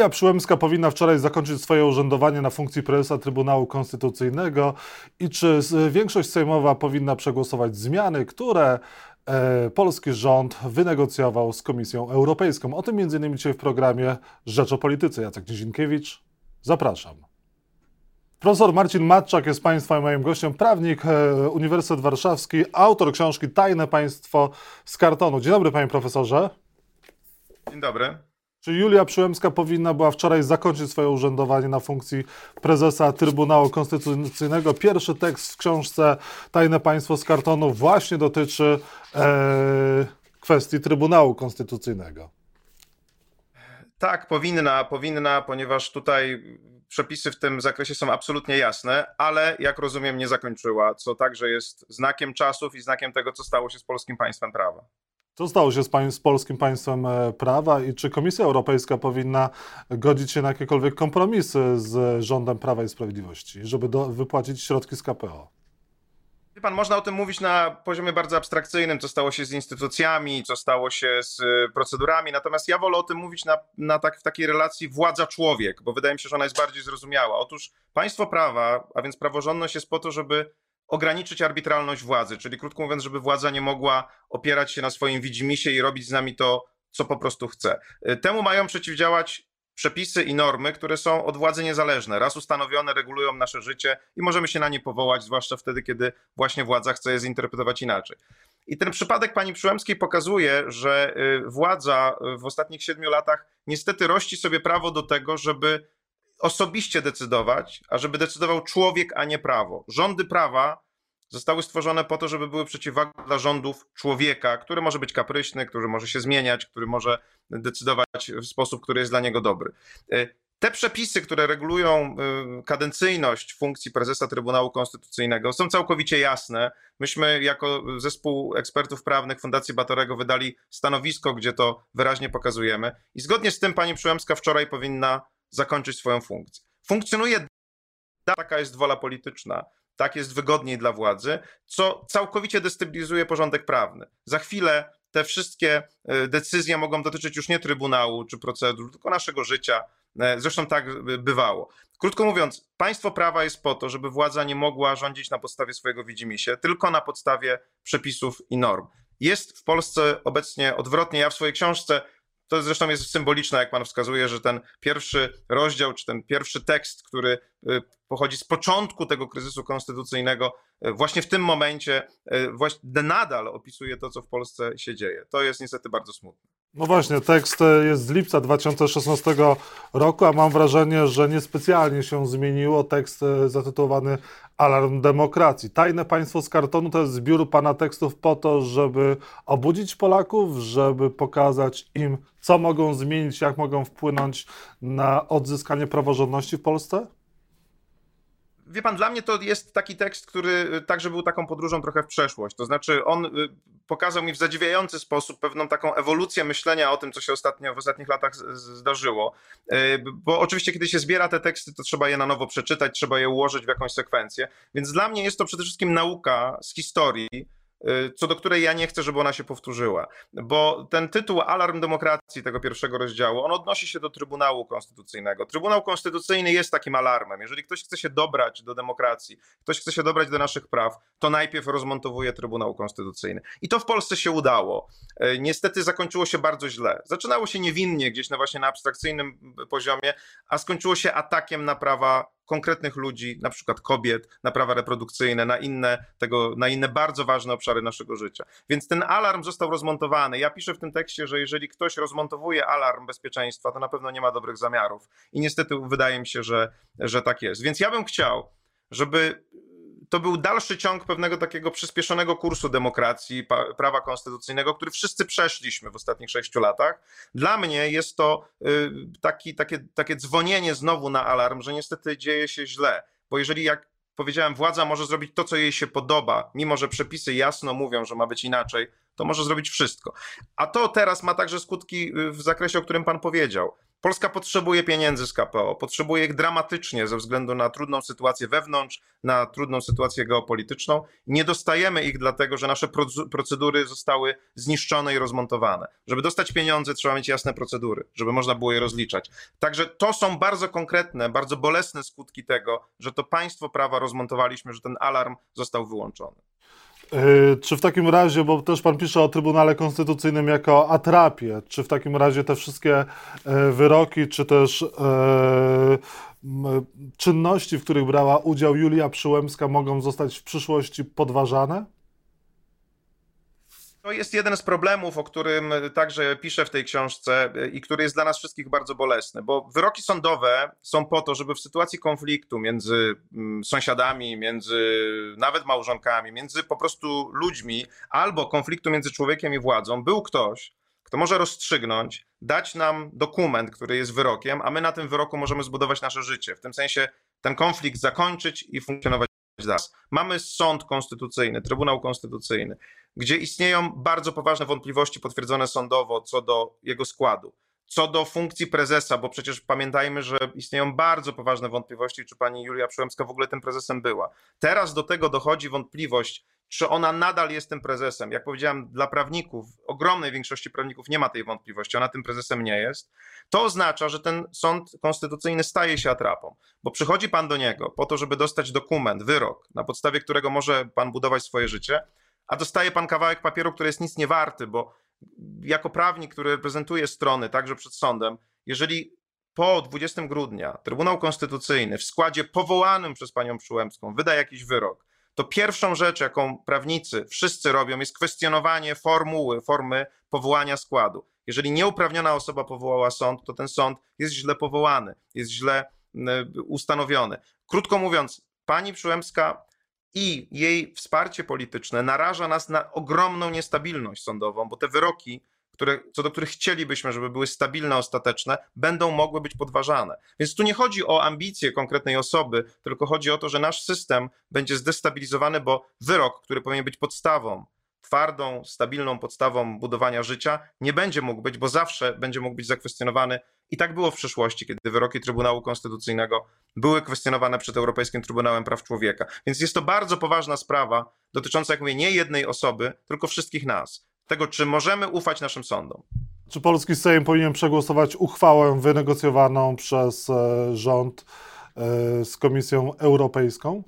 Julia Przyłębska powinna wczoraj zakończyć swoje urzędowanie na funkcji prezesa Trybunału Konstytucyjnego i czy większość sejmowa powinna przegłosować zmiany, które e, polski rząd wynegocjował z Komisją Europejską. O tym m.in. dzisiaj w programie Rzecz o Polityce. Jacek Nizinkiewicz, zapraszam. Profesor Marcin Matczak jest Państwa moim gościem, prawnik e, Uniwersytet Warszawski, autor książki Tajne Państwo z kartonu. Dzień dobry, panie profesorze. Dzień dobry. Czy Julia Przyłębska powinna była wczoraj zakończyć swoje urzędowanie na funkcji prezesa Trybunału Konstytucyjnego? Pierwszy tekst w książce Tajne Państwo z kartonu właśnie dotyczy e, kwestii Trybunału Konstytucyjnego. Tak, powinna, powinna, ponieważ tutaj przepisy w tym zakresie są absolutnie jasne, ale jak rozumiem, nie zakończyła, co także jest znakiem czasów i znakiem tego, co stało się z polskim państwem prawa. Co stało się z, pań, z, polskim państwem e, prawa i czy Komisja Europejska powinna godzić się na jakiekolwiek kompromisy z rządem Prawa i Sprawiedliwości, żeby do, wypłacić środki z KPO? Wie pan, można o tym mówić na poziomie bardzo abstrakcyjnym, co stało się z instytucjami, co stało się z e, procedurami, natomiast ja wolę o tym mówić na, na tak, w takiej relacji władza-człowiek, bo wydaje mi się, że ona jest bardziej zrozumiała. Otóż państwo prawa, a więc praworządność jest po to, żeby ograniczyć arbitralność władzy, czyli krótko mówiąc, żeby władza nie mogła opierać się na swoim widzimisię i robić z nami to, co po prostu chce. Y, temu mają przeciwdziałać przepisy i normy, które są od władzy niezależne, raz ustanowione, regulują nasze życie i możemy się na nie powołać, zwłaszcza wtedy, kiedy właśnie władza chce je zinterpretować inaczej. I ten przypadek pani Przyłębskiej pokazuje, że y, władza w ostatnich siedmiu latach niestety rości sobie prawo do tego, żeby osobiście decydować, a żeby decydował człowiek, a nie prawo. Rządy prawa zostały stworzone po to, żeby były przeciwwagą dla rządów człowieka, który może być kapryśny, który może się zmieniać, który może decydować w sposób, który jest dla niego dobry. E, te przepisy, które regulują e, kadencyjność funkcji prezesa Trybunału Konstytucyjnego, są całkowicie jasne. Myśmy, jako zespół ekspertów prawnych Fundacji Batorego, wydali stanowisko, gdzie to wyraźnie pokazujemy. I zgodnie z tym pani Przyłębska wczoraj powinna zakończyć swoją funkcję. Funkcjonuje, taka jest wola polityczna, tak jest wygodniej dla władzy, co całkowicie destabilizuje porządek prawny. Za chwilę te wszystkie e, decyzje mogą dotyczyć już nie Trybunału czy procedur, tylko naszego życia. E, zresztą tak bywało. Krótko mówiąc, państwo prawa jest po to, żeby władza nie mogła rządzić na podstawie swojego widzimisię, tylko na podstawie przepisów i norm. Jest w Polsce obecnie odwrotnie. Ja w swojej książce to zresztą jest symboliczne, jak pan wskazuje, że ten pierwszy rozdział, czy ten pierwszy tekst, który y, pochodzi z początku tego kryzysu konstytucyjnego, y, właśnie w tym momencie y, właśnie nadal opisuje to, co w Polsce się dzieje. To jest niestety bardzo smutne. No właśnie, tekst jest z lipca 2016 roku, a mam wrażenie, że niespecjalnie się zmieniło. Tekst zatytułowany Alarm Demokracji. Tajne Państwo z kartonu to jest zbiór pana tekstów po to, żeby obudzić Polaków, żeby pokazać im, co mogą zmienić, jak mogą wpłynąć na odzyskanie praworządności w Polsce? Wie pan, dla mnie to jest taki tekst, który y, także był taką podróżą trochę w przeszłość. To znaczy, on y, pokazał mi w zadziwiający sposób pewną taką ewolucję myślenia o tym, co się ostatnio, w ostatnich latach zdarzyło. Y, bo oczywiście, kiedy się zbiera te teksty, to trzeba je na nowo przeczytać, trzeba je ułożyć w jakąś sekwencję. Więc dla mnie jest to przede wszystkim nauka z historii co do której ja nie chcę, żeby ona się powtórzyła. Bo ten tytuł Alarm Demokracji tego pierwszego rozdziału, on odnosi się do Trybunału Konstytucyjnego. Trybunał Konstytucyjny jest takim alarmem. Jeżeli ktoś chce się dobrać do demokracji, ktoś chce się dobrać do naszych praw, to najpierw rozmontowuje Trybunał Konstytucyjny. I to w Polsce się udało. Y, niestety zakończyło się bardzo źle. Zaczynało się niewinnie, gdzieś na właśnie na abstrakcyjnym poziomie, a skończyło się atakiem na prawa konkretnych ludzi, na przykład kobiet, na prawa reprodukcyjne, na inne, tego, na inne bardzo ważne obszary naszego życia. Więc ten alarm został rozmontowany. Ja piszę w tym tekście, że jeżeli ktoś rozmontowuje alarm bezpieczeństwa, to na pewno nie ma dobrych zamiarów. I niestety wydaje mi się, że, że tak jest. Więc ja bym chciał, żeby to był dalszy ciąg pewnego takiego przyspieszonego kursu demokracji, prawa konstytucyjnego, który wszyscy przeszliśmy w ostatnich sześciu latach. Dla mnie jest to y, taki, takie, takie dzwonienie znowu na alarm, że niestety dzieje się źle. Bo jeżeli, jak powiedziałem, władza może zrobić to, co jej się podoba, mimo że przepisy jasno mówią, że ma być inaczej, to może zrobić wszystko. A to teraz ma także skutki y, w zakresie, o którym pan powiedział. Polska potrzebuje pieniędzy z KPO, potrzebuje ich dramatycznie ze względu na trudną sytuację wewnątrz, na trudną sytuację geopolityczną. Nie dostajemy ich dlatego, że nasze procedury zostały zniszczone i rozmontowane. Żeby dostać pieniądze, trzeba mieć jasne procedury, żeby można było je rozliczać. Także to są bardzo konkretne, bardzo bolesne skutki tego, że to państwo prawa rozmontowaliśmy, że ten alarm został wyłączony. Yy, czy w takim razie, bo też pan pisze o Trybunale Konstytucyjnym jako atrapie, czy w takim razie te wszystkie yy, wyroki, czy też yy, czynności, w których brała udział Julia Przyłębska, mogą zostać w przyszłości podważane? To jest jeden z problemów, o którym także piszę w tej książce i który jest dla nas wszystkich bardzo bolesny, bo wyroki sądowe są po to, żeby w sytuacji konfliktu między mm, sąsiadami, między nawet małżonkami, między po prostu ludźmi, albo konfliktu między człowiekiem i władzą, był ktoś, kto może rozstrzygnąć, dać nam dokument, który jest wyrokiem, a my na tym wyroku możemy zbudować nasze życie. W tym sensie ten konflikt zakończyć i funkcjonować Mamy sąd konstytucyjny, Trybunał Konstytucyjny, gdzie istnieją bardzo poważne wątpliwości potwierdzone sądowo co do jego składu. Co do funkcji prezesa, bo przecież pamiętajmy, że istnieją bardzo poważne wątpliwości, czy pani Julia Przyłębska w ogóle tym prezesem była. Teraz do tego dochodzi wątpliwość, czy ona nadal jest tym prezesem. Jak powiedziałem, dla prawników, ogromnej większości prawników nie ma tej wątpliwości, ona tym prezesem nie jest. To oznacza, że ten sąd konstytucyjny staje się atrapą, bo przychodzi pan do niego po to, żeby dostać dokument, wyrok, na podstawie którego może pan budować swoje życie, a dostaje pan kawałek papieru, który jest nic nie warty, bo jako prawnik, który reprezentuje strony także przed sądem, jeżeli po 20 grudnia Trybunał Konstytucyjny w składzie powołanym przez panią Przyłębską wyda jakiś wyrok, to pierwszą rzecz, jaką prawnicy wszyscy robią, jest kwestionowanie formuły, formy powołania składu. Jeżeli nieuprawniona osoba powołała sąd, to ten sąd jest źle powołany, jest źle ustanowiony. Krótko mówiąc, pani Przyłębska i jej wsparcie polityczne naraża nas na ogromną niestabilność sądową, bo te wyroki, które, co do których chcielibyśmy, żeby były stabilne, ostateczne, będą mogły być podważane. Więc tu nie chodzi o ambicje konkretnej osoby, tylko chodzi o to, że nasz system będzie zdestabilizowany, bo wyrok, który powinien być podstawą, twardą, stabilną podstawą budowania życia, nie będzie mógł być, bo zawsze będzie mógł być zakwestionowany i tak było w przeszłości, kiedy wyroki Trybunału Konstytucyjnego były kwestionowane przed Europejskim Trybunałem Praw Człowieka. Więc jest to bardzo poważna sprawa dotycząca, jak mówię, nie jednej osoby, tylko wszystkich nas. Tego, czy możemy ufać naszym sądom. Czy polski Sejm powinien przegłosować uchwałę wynegocjowaną przez e, rząd e, z Komisją Europejską?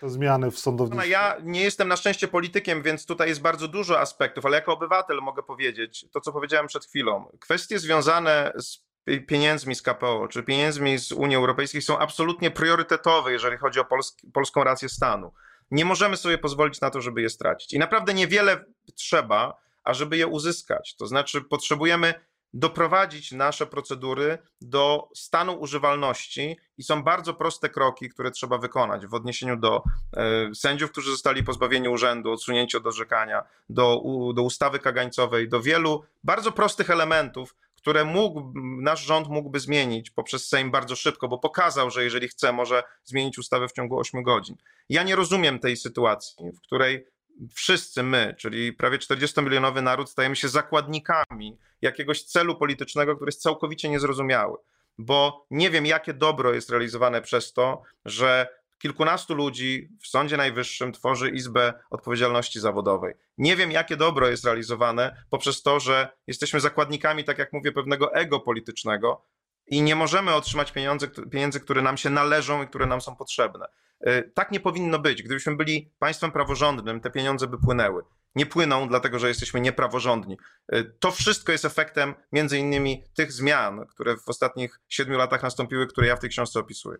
te zmiany w sądownictwie? Ja nie jestem na szczęście politykiem, więc tutaj jest bardzo dużo aspektów, ale jako obywatel mogę powiedzieć to, co powiedziałem przed chwilą. Kwestie związane z pieniędzmi z KPO czy pieniędzmi z Unii Europejskiej są absolutnie priorytetowe, jeżeli chodzi o polską rację stanu. Nie możemy sobie pozwolić na to, żeby je stracić. I naprawdę niewiele trzeba, ażeby je uzyskać. To znaczy, potrzebujemy doprowadzić nasze procedury do stanu używalności i są bardzo proste kroki, które trzeba wykonać w odniesieniu do e, sędziów, którzy zostali pozbawieni urzędu, odsunięci od orzekania, do, do ustawy kagańcowej, do wielu bardzo prostych elementów, które mógł, nasz rząd mógłby zmienić poprzez Sejm bardzo szybko, bo pokazał, że jeżeli chce, może zmienić ustawę w ciągu 8 godzin. Ja nie rozumiem tej sytuacji, w której wszyscy my, czyli prawie 40-milionowy naród, stajemy się zakładnikami jakiegoś celu politycznego, który jest całkowicie niezrozumiały. Bo nie wiem, jakie dobro jest realizowane przez to, że kilkunastu ludzi w Sądzie Najwyższym tworzy Izbę Odpowiedzialności Zawodowej. Nie wiem, jakie dobro jest realizowane poprzez to, że jesteśmy zakładnikami, tak jak mówię, pewnego ego politycznego i nie możemy otrzymać pieniędzy, pieniędzy, które nam się należą i które nam są potrzebne. E, tak nie powinno być. Gdybyśmy byli państwem praworządnym, te pieniądze by płynęły. Nie płyną, dlatego że jesteśmy niepraworządni. E, to wszystko jest efektem między innymi tych zmian, które w ostatnich siedmiu latach nastąpiły, które ja w tej książce opisuję.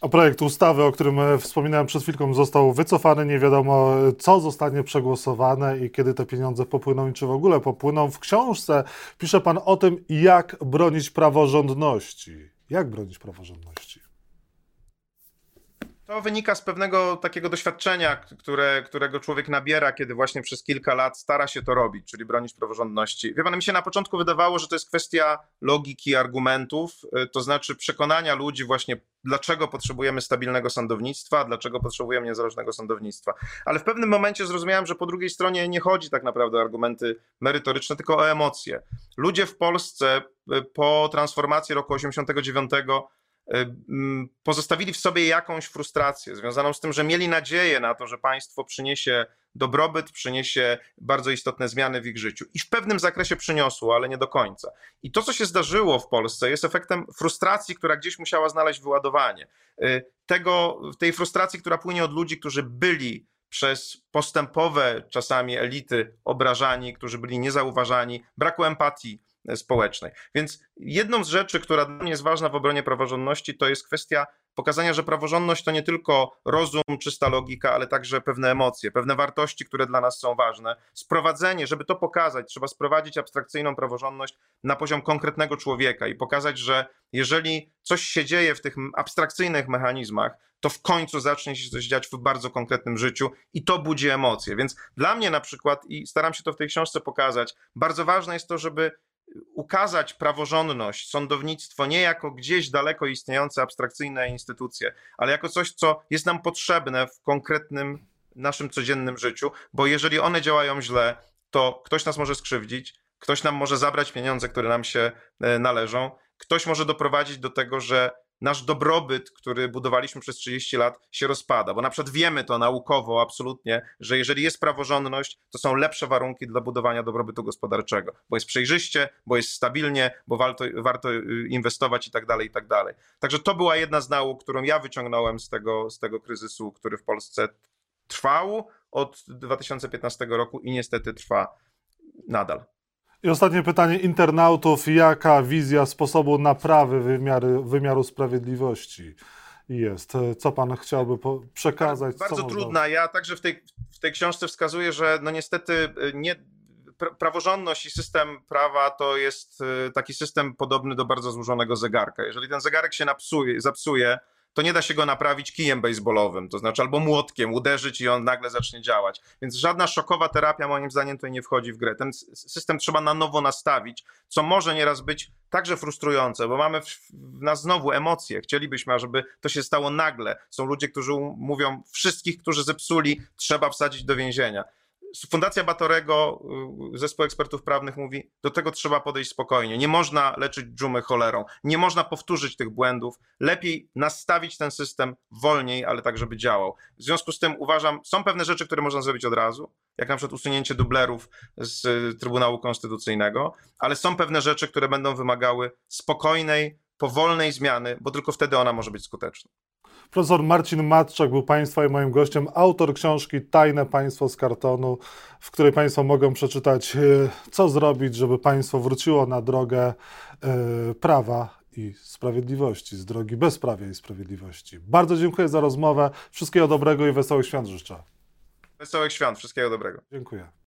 A projekt ustawy, o którym e, wspominałem przed chwilką, został wycofany. Nie wiadomo, co zostanie przegłosowane i kiedy te pieniądze popłyną i czy w ogóle popłyną. W książce pisze pan o tym, jak bronić praworządności. Jak bronić praworządności? To wynika z pewnego takiego doświadczenia, które, którego człowiek nabiera, kiedy właśnie przez kilka lat stara się to robić, czyli bronić praworządności. Wie pan, mi się na początku wydawało, że to jest kwestia logiki, argumentów, y, to znaczy przekonania ludzi właśnie, dlaczego potrzebujemy stabilnego sądownictwa, dlaczego potrzebujemy niezależnego sądownictwa. Ale w pewnym momencie zrozumiałem, że po drugiej stronie nie chodzi tak naprawdę o argumenty merytoryczne, tylko o emocje. Ludzie w Polsce y, po transformacji roku 89 mm, pozostawili w sobie jakąś frustrację związaną z tym, że mieli nadzieję na to, że państwo przyniesie dobrobyt, przyniesie bardzo istotne zmiany w ich życiu. I w pewnym zakresie przyniosło, ale nie do końca. I to, co się zdarzyło w Polsce, jest efektem frustracji, która gdzieś musiała znaleźć wyładowanie. Y, Tego, tej frustracji, która płynie od ludzi, którzy byli przez postępowe czasami elity obrażani, którzy byli niezauważani, braku empatii społecznej. Więc jedną z rzeczy, która dla mnie jest ważna w obronie praworządności, to jest kwestia pokazania, że praworządność to nie tylko rozum, czysta logika, ale także pewne emocje, pewne wartości, które dla nas są ważne. Sprowadzenie, żeby to pokazać, trzeba sprowadzić abstrakcyjną praworządność na poziom konkretnego człowieka i pokazać, że jeżeli coś się dzieje w tych abstrakcyjnych mechanizmach, to w końcu zacznie się coś dziać w bardzo konkretnym życiu i to budzi emocje. Więc dla mnie na przykład, i staram się to w tej książce pokazać, bardzo ważne jest to, żeby ukazać praworządność, sądownictwo nie jako gdzieś daleko istniejące abstrakcyjne instytucje, ale jako coś, co jest nam potrzebne w konkretnym naszym codziennym życiu, bo jeżeli one działają źle, to ktoś nas może skrzywdzić, ktoś nam może zabrać pieniądze, które nam się e, należą, ktoś może doprowadzić do tego, że nasz dobrobyt, który budowaliśmy przez 30 lat, się rozpada. Bo na przykład wiemy to naukowo absolutnie, że jeżeli jest praworządność, to są lepsze warunki dla budowania dobrobytu gospodarczego, bo jest przejrzyście, bo jest stabilnie, bo warto, warto y, inwestować i tak dalej, i tak dalej. Także to była jedna z nauk, którą ja wyciągnąłem z tego, z tego kryzysu, który w Polsce trwał od 2015 roku i niestety trwa nadal. I ostatnie pytanie internautów. Jaka wizja sposobu naprawy wymiary, wymiaru sprawiedliwości jest? Co pan chciałby przekazać? Bardzo trudna. Ja także w tej, w tej książce wskazuję, że no niestety y, nie, praworządność i system prawa to jest y, taki system podobny do bardzo złożonego zegarka. Jeżeli ten zegarek się napsuje, zapsuje, to nie da się go naprawić kijem baseballowym, to znaczy albo młotkiem uderzyć i on nagle zacznie działać. Więc żadna szokowa terapia moim zdaniem tutaj nie wchodzi w grę. Ten system trzeba na nowo nastawić, co może nieraz być także frustrujące, bo mamy w nas znowu emocje. Chcielibyśmy, żeby to się stało nagle. Są ludzie, którzy mówią, wszystkich, którzy zepsuli, trzeba wsadzić do więzienia. Fundacja Batorego, y, zespół ekspertów prawnych mówi, do tego trzeba podejść spokojnie. Nie można leczyć dżumy cholerą, nie można powtórzyć tych błędów. Lepiej nastawić ten system wolniej, ale tak, żeby działał. W związku z tym uważam, są pewne rzeczy, które można zrobić od razu, jak na przykład usunięcie dublerów z Trybunału Konstytucyjnego, ale są pewne rzeczy, które będą wymagały spokojnej, powolnej zmiany, bo tylko wtedy ona może być skuteczna. Profesor Marcin Matczak był Państwa i moim gościem, autor książki Tajne Państwo z kartonu, w której Państwo mogą przeczytać, e, co zrobić, żeby państwo wróciło na drogę e, prawa i sprawiedliwości, z drogi bezprawia i sprawiedliwości. Bardzo dziękuję za rozmowę. Wszystkiego dobrego i wesołych świąt życzę. Wesołych świąt, wszystkiego dobrego. Dziękuję.